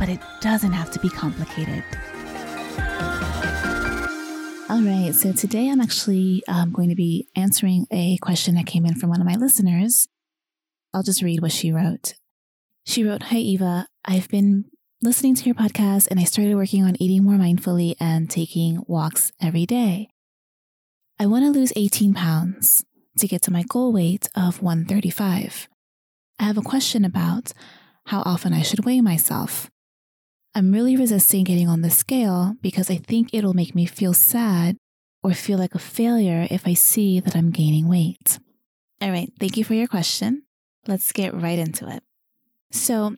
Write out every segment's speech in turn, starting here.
but it doesn't have to be complicated. All right, so today I'm actually um, going to be answering a question that came in from one of my listeners. I'll just read what she wrote. She wrote Hi, Eva. I've been listening to your podcast and I started working on eating more mindfully and taking walks every day. I want to lose 18 pounds to get to my goal weight of 135. I have a question about how often I should weigh myself. I'm really resisting getting on the scale because I think it'll make me feel sad or feel like a failure if I see that I'm gaining weight. All right, thank you for your question. Let's get right into it. So,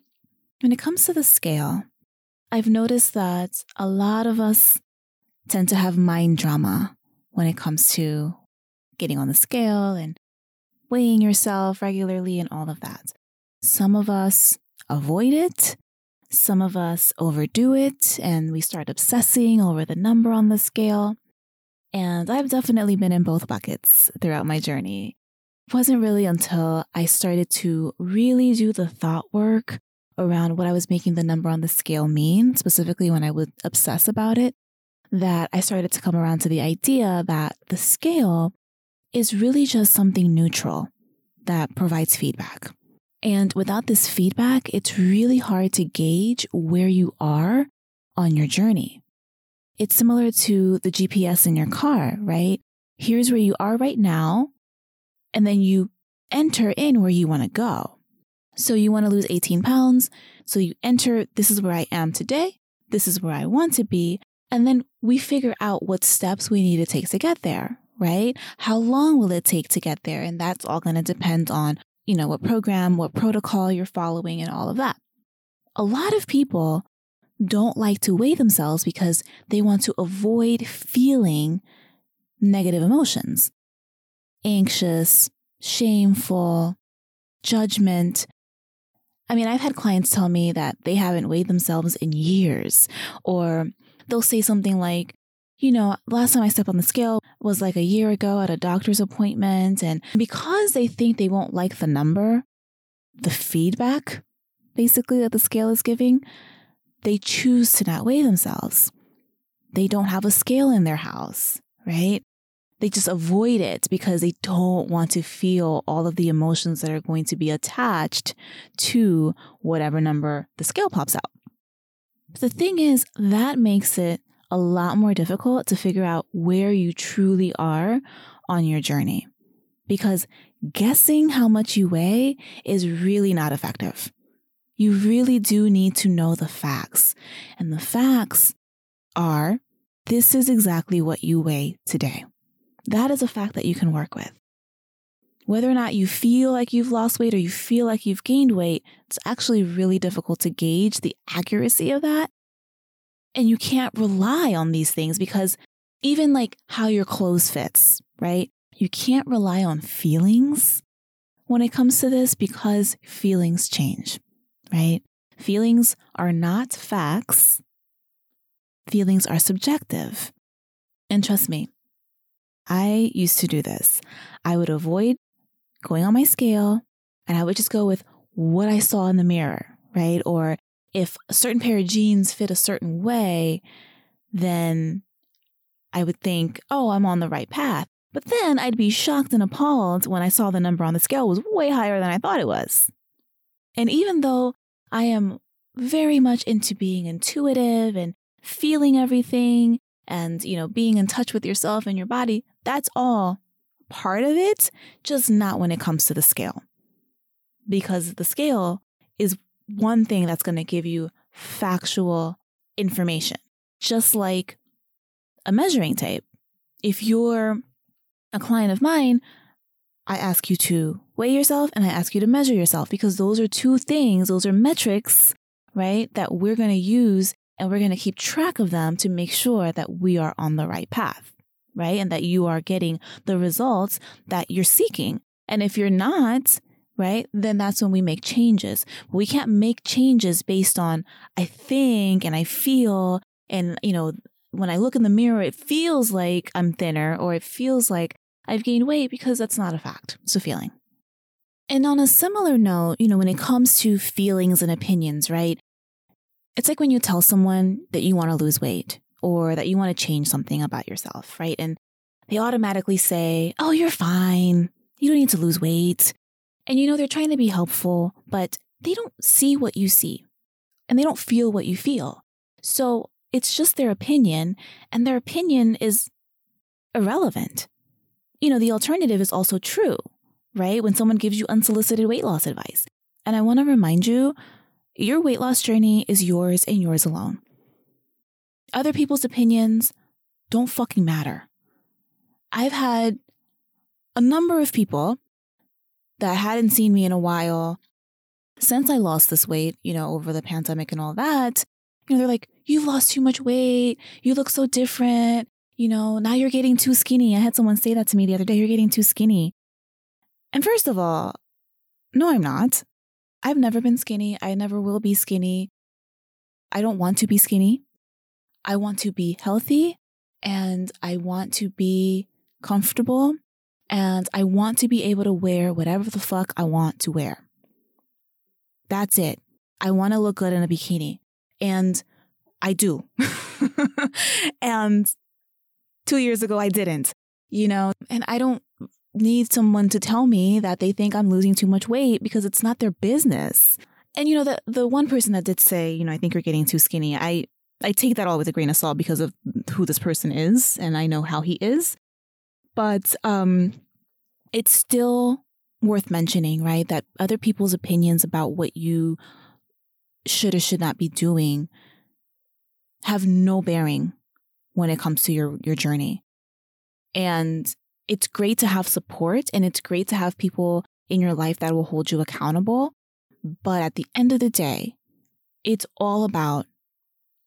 when it comes to the scale, I've noticed that a lot of us tend to have mind drama when it comes to getting on the scale and weighing yourself regularly and all of that. Some of us avoid it some of us overdo it and we start obsessing over the number on the scale. And I've definitely been in both buckets throughout my journey. It wasn't really until I started to really do the thought work around what I was making the number on the scale mean, specifically when I would obsess about it, that I started to come around to the idea that the scale is really just something neutral that provides feedback. And without this feedback, it's really hard to gauge where you are on your journey. It's similar to the GPS in your car, right? Here's where you are right now. And then you enter in where you want to go. So you want to lose 18 pounds. So you enter, this is where I am today. This is where I want to be. And then we figure out what steps we need to take to get there, right? How long will it take to get there? And that's all going to depend on you know, what program, what protocol you're following, and all of that. A lot of people don't like to weigh themselves because they want to avoid feeling negative emotions anxious, shameful, judgment. I mean, I've had clients tell me that they haven't weighed themselves in years, or they'll say something like, you know, last time I stepped on the scale was like a year ago at a doctor's appointment. And because they think they won't like the number, the feedback basically that the scale is giving, they choose to not weigh themselves. They don't have a scale in their house, right? They just avoid it because they don't want to feel all of the emotions that are going to be attached to whatever number the scale pops out. The thing is, that makes it a lot more difficult to figure out where you truly are on your journey because guessing how much you weigh is really not effective. You really do need to know the facts. And the facts are this is exactly what you weigh today. That is a fact that you can work with. Whether or not you feel like you've lost weight or you feel like you've gained weight, it's actually really difficult to gauge the accuracy of that and you can't rely on these things because even like how your clothes fits, right? You can't rely on feelings when it comes to this because feelings change, right? Feelings are not facts. Feelings are subjective. And trust me, I used to do this. I would avoid going on my scale and I would just go with what I saw in the mirror, right? Or if a certain pair of jeans fit a certain way, then I would think, oh, I'm on the right path. But then I'd be shocked and appalled when I saw the number on the scale was way higher than I thought it was. And even though I am very much into being intuitive and feeling everything and, you know, being in touch with yourself and your body, that's all part of it, just not when it comes to the scale. Because the scale is one thing that's going to give you factual information, just like a measuring tape. If you're a client of mine, I ask you to weigh yourself and I ask you to measure yourself because those are two things, those are metrics right? That we're going to use and we're going to keep track of them to make sure that we are on the right path, right? And that you are getting the results that you're seeking. And if you're not, right, then that's when we make changes. We can't make changes based on I think and I feel and, you know, when I look in the mirror, it feels like I'm thinner or it feels like I've gained weight because that's not a fact. It's a feeling. And on a similar note, you know, when it comes to feelings and opinions, right? It's like when you tell someone that you want to lose weight or that you want to change something about yourself, right? And they automatically say, Oh, you're fine. You don't need to lose weight. And you know, they're trying to be helpful, but they don't see what you see and they don't feel what you feel. So it's just their opinion, and their opinion is irrelevant. You know, the alternative is also true, right? When someone gives you unsolicited weight loss advice. And I want to remind you your weight loss journey is yours and yours alone. Other people's opinions don't fucking matter. I've had a number of people that hadn't seen me in a while since I lost this weight, you know, over the pandemic and all that. You know, they're like, you've lost too much weight. You look so different. You know, now you're getting too skinny. I had someone say that to me the other day. You're getting too skinny. And first of all, no, I'm not. I've never been skinny. I never will be skinny. I don't want to be skinny. I want to be healthy and I want to be comfortable and I want to be able to wear whatever the fuck I want to wear. That's it. I want to look good in a bikini. And I do. and two years ago, I didn't, you know, and I don't need someone to tell me that they think I'm losing too much weight because it's not their business. And you know, the the one person that did say, you know, I think you're getting too skinny, I I take that all with a grain of salt because of who this person is and I know how he is. But um it's still worth mentioning, right? That other people's opinions about what you should or should not be doing have no bearing when it comes to your your journey. And it's great to have support and it's great to have people in your life that will hold you accountable. But at the end of the day, it's all about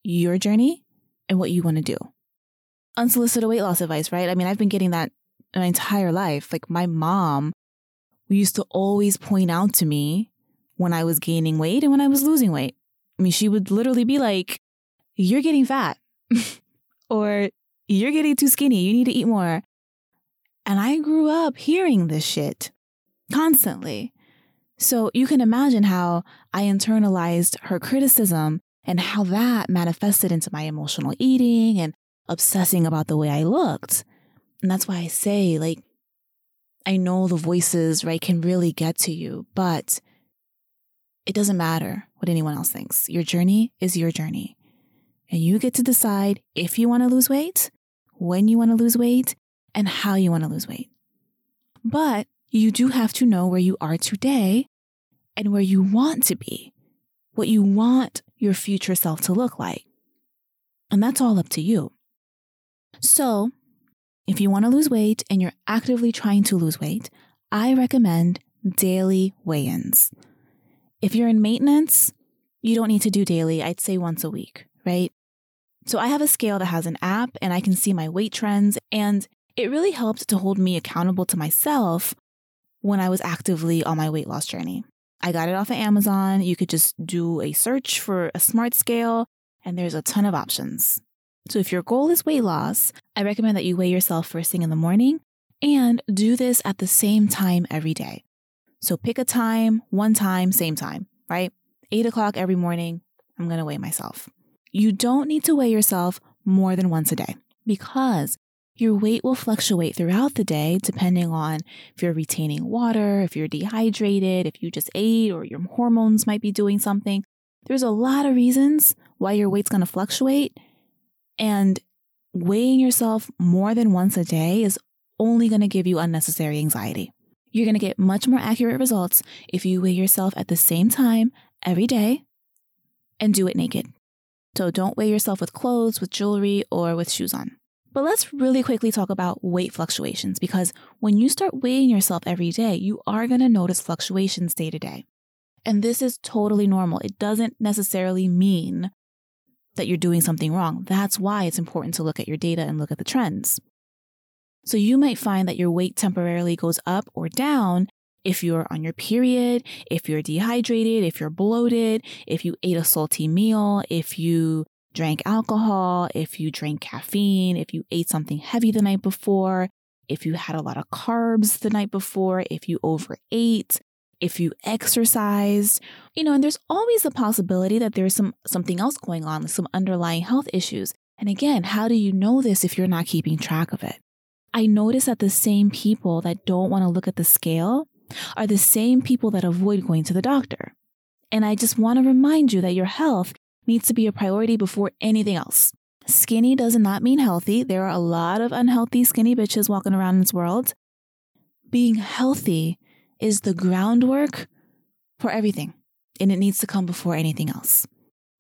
your journey and what you want to do. Unsolicited weight loss advice, right? I mean, I've been getting that my entire life. Like my mom used to always point out to me when I was gaining weight and when I was losing weight. I mean, she would literally be like, You're getting fat, or You're getting too skinny. You need to eat more. And I grew up hearing this shit constantly. So you can imagine how I internalized her criticism and how that manifested into my emotional eating and obsessing about the way I looked. And that's why I say, like, I know the voices, right, can really get to you, but it doesn't matter what anyone else thinks. Your journey is your journey. And you get to decide if you want to lose weight, when you want to lose weight, and how you want to lose weight. But you do have to know where you are today and where you want to be, what you want your future self to look like. And that's all up to you. So, if you want to lose weight and you're actively trying to lose weight, I recommend daily weigh ins. If you're in maintenance, you don't need to do daily. I'd say once a week, right? So I have a scale that has an app and I can see my weight trends, and it really helped to hold me accountable to myself when I was actively on my weight loss journey. I got it off of Amazon. You could just do a search for a smart scale, and there's a ton of options. So if your goal is weight loss, I recommend that you weigh yourself first thing in the morning and do this at the same time every day. So pick a time, one time, same time, right? Eight o'clock every morning, I'm to weigh myself. You don't need to weigh yourself more than once a day because your weight will fluctuate throughout the day depending on if you're retaining water, if you're dehydrated, if you just ate, or your hormones might be doing something. There's a lot of reasons why your weight's to fluctuate. And weighing yourself more than once a day is only going to give you unnecessary anxiety. You're going to get much more accurate results if you weigh yourself at the same time every day and do it naked. So don't weigh yourself with clothes, with jewelry, or with shoes on. But let's really quickly talk about weight fluctuations because when you start weighing yourself every day, you are going to notice fluctuations day to day. And this is totally normal. It doesn't necessarily mean that you're doing something wrong. That's why it's important to look at your data and look at the trends. So you might find that your weight temporarily goes up or down if you're on your period, if you're dehydrated, if you're bloated, if you ate a salty meal, if you drank alcohol, if you drank caffeine, if you ate something heavy the night before, if you had a lot of carbs the night before, if you overate, if you exercised, you know, and there's always the possibility that there's some something else going on, some underlying health issues. And again, how do you know this if you're not keeping track of it? I notice that the same people that don't want to look at the scale are the same people that avoid going to the doctor. And I just want to remind you that your health needs to be a priority before anything else. Skinny does not mean healthy. There are a lot of unhealthy skinny bitches walking around in this world. Being healthy is the groundwork for everything, and it needs to come before anything else.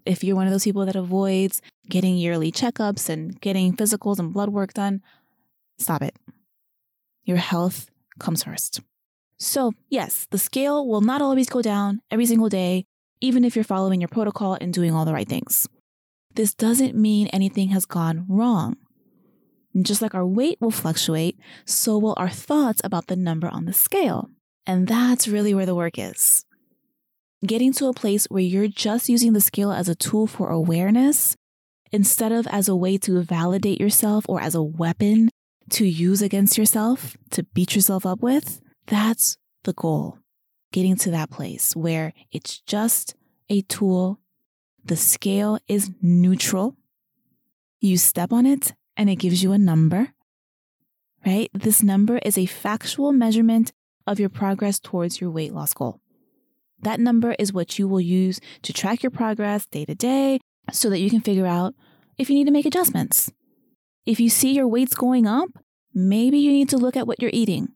If you're one of those people that avoids getting yearly checkups and getting physicals and blood work done, stop it. Your health comes first. So, yes, the scale will not always go down every single day, even if you're following your protocol and doing all the right things. This doesn't mean anything has gone wrong. Just like our weight will fluctuate, so will our thoughts about the number on the scale. And that's really where the work is. Getting to a place where you're just using the scale as a tool for awareness instead of as a way to validate yourself or as a weapon to use against yourself, to beat yourself up with, that's the goal. Getting to that place where it's just a tool. The scale is neutral. You step on it and it gives you a number, right? This number is a factual measurement of your progress towards your weight loss goal. That number is what you will use to track your progress day to day so that you can figure out if you need to make adjustments. If you see your weight's going up, maybe you need to look at what you're eating.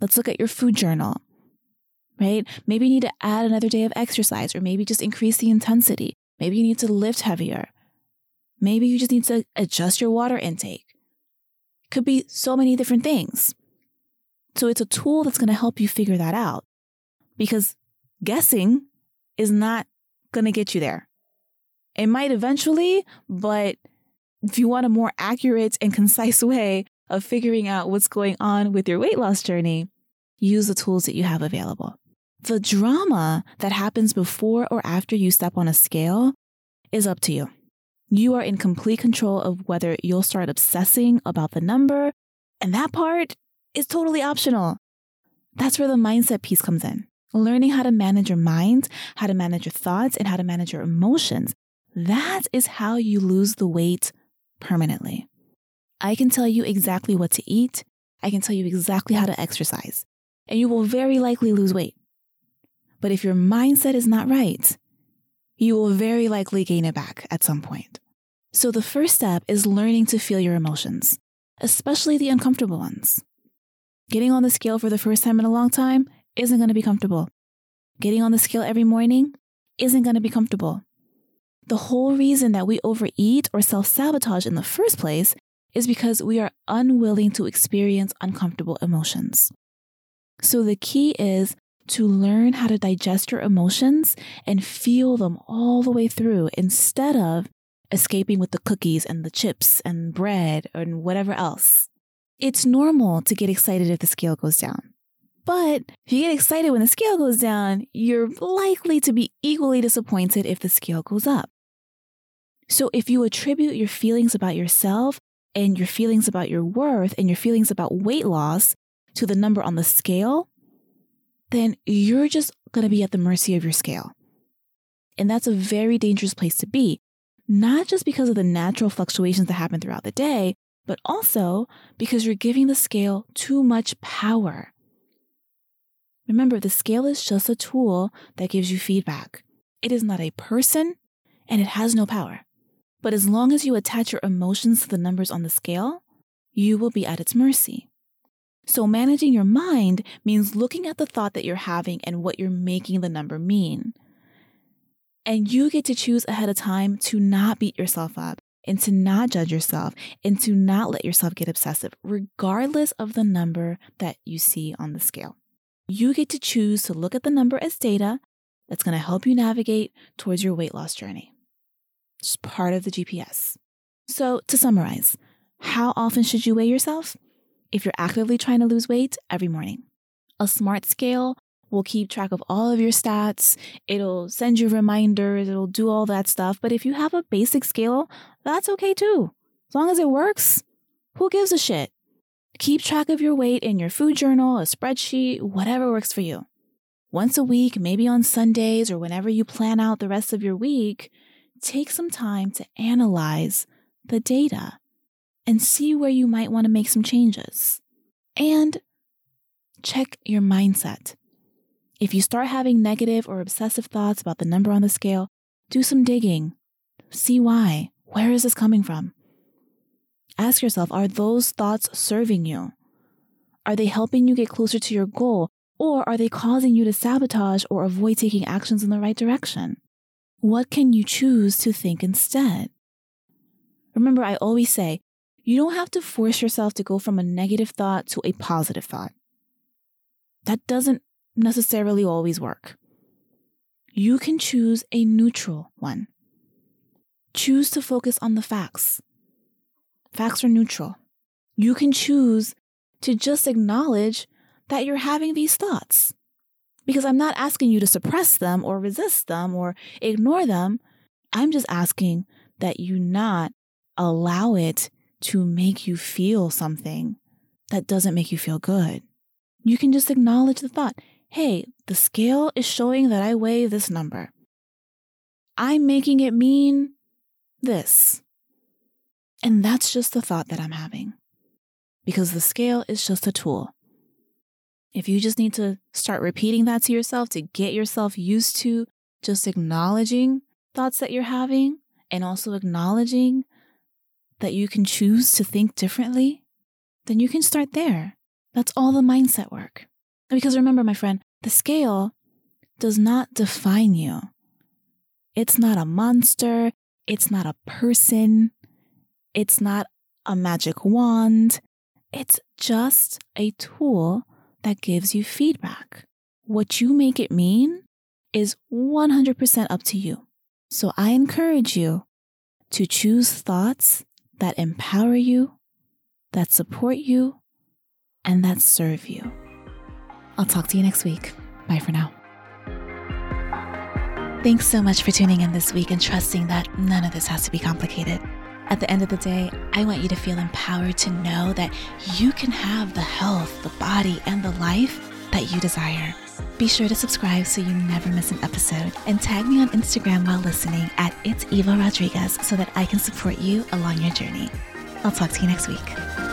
Let's look at your food journal, right? Maybe you need to add another day of exercise, or maybe just increase the intensity. Maybe you need to lift heavier. Maybe you just need to adjust your water intake. Could be so many different things. So it's a tool that's going to help you figure that out because guessing is not going to get you there. It might eventually, but if you want a more accurate and concise way of figuring out what's going on with your weight loss journey, use the tools that you have available. The drama that happens before or after you step on a scale is up to you. You are in complete control of whether you'll start obsessing about the number, and that part is totally optional. That's where the mindset piece comes in. Learning how to manage your mind, how to manage your thoughts, and how to manage your emotions. That is how you lose the weight permanently. I can tell you exactly what to eat. I can tell you exactly how to exercise, and you will very likely lose weight. But if your mindset is not right, you will very likely gain it back at some point. So the first step is learning to feel your emotions, especially the uncomfortable ones. Getting on the scale for the first time in a long time isn't going to be comfortable. Getting on the scale every morning isn't going to be comfortable. The whole reason that we overeat or self sabotage in the first place is because we are unwilling to experience uncomfortable emotions. So the key is to learn how to digest your emotions and feel them all the way through instead of escaping with the cookies and the chips and bread and whatever else. It's normal to get excited if the scale goes down. But if you get excited when the scale goes down, you're likely to be equally disappointed if the scale goes up. So if you attribute your feelings about yourself and your feelings about your worth and your feelings about weight loss to the number on the scale, then you're just going to be at the mercy of your scale. And that's a very dangerous place to be, not just because of the natural fluctuations that happen throughout the day, but also because you're giving the scale too much power. Remember, the scale is just a tool that gives you feedback. It is not a person and it has no power. But as long as you attach your emotions to the numbers on the scale, you will be at its mercy. So, managing your mind means looking at the thought that you're having and what you're making the number mean. And you get to choose ahead of time to not beat yourself up and to not judge yourself and to not let yourself get obsessive, regardless of the number that you see on the scale. You get to choose to look at the number as data that's going to help you navigate towards your weight loss journey. It's part of the GPS. So, to summarize, how often should you weigh yourself? If you're actively trying to lose weight, every morning. A smart scale will keep track of all of your stats. It'll send you reminders. It'll do all that stuff. But if you have a basic scale, that's okay too. As long as it works, who gives a shit? Keep track of your weight in your food journal, a spreadsheet, whatever works for you. Once a week, maybe on Sundays or whenever you plan out the rest of your week, take some time to analyze the data and see where you might want to make some changes. And check your mindset. If you start having negative or obsessive thoughts about the number on the scale, do some digging. See why. Where is this coming from? Ask yourself are those thoughts serving you? Are they helping you get closer to your goal? Or are they causing you to sabotage or avoid taking actions in the right direction? What can you choose to think instead? Remember, I always say, you don't have to force yourself to go from a negative thought to a positive thought. That doesn't necessarily always work. You can choose a neutral one. Choose to focus on the facts. Facts are neutral. You can choose to just acknowledge that you're having these thoughts. Because I'm not asking you to suppress them or resist them or ignore them. I'm just asking that you not allow it to make you feel something that doesn't make you feel good. You can just acknowledge the thought hey, the scale is showing that I weigh this number. I'm making it mean this. And that's just the thought that I'm having. Because the scale is just a tool. If you just need to start repeating that to yourself to get yourself used to just acknowledging thoughts that you're having and also acknowledging that you can choose to think differently, then you can start there. That's all the mindset work. Because remember, my friend, the scale does not define you. It's not a monster. It's not a person. It's not a magic wand. It's just a tool that gives you feedback. What you make it mean is 100% up to you. So I encourage you to choose thoughts that empower you, that support you, and that serve you. I'll talk to you next week. Bye for now. Thanks so much for tuning in this week and trusting that none of this has to be complicated. At the end of the day, I want you to feel empowered to know that you can have the health, the body, and the life that you desire. Be sure to subscribe so you never miss an episode and tag me on Instagram while listening at It's Eva Rodriguez so that I can support you along your journey. I'll talk to you next week.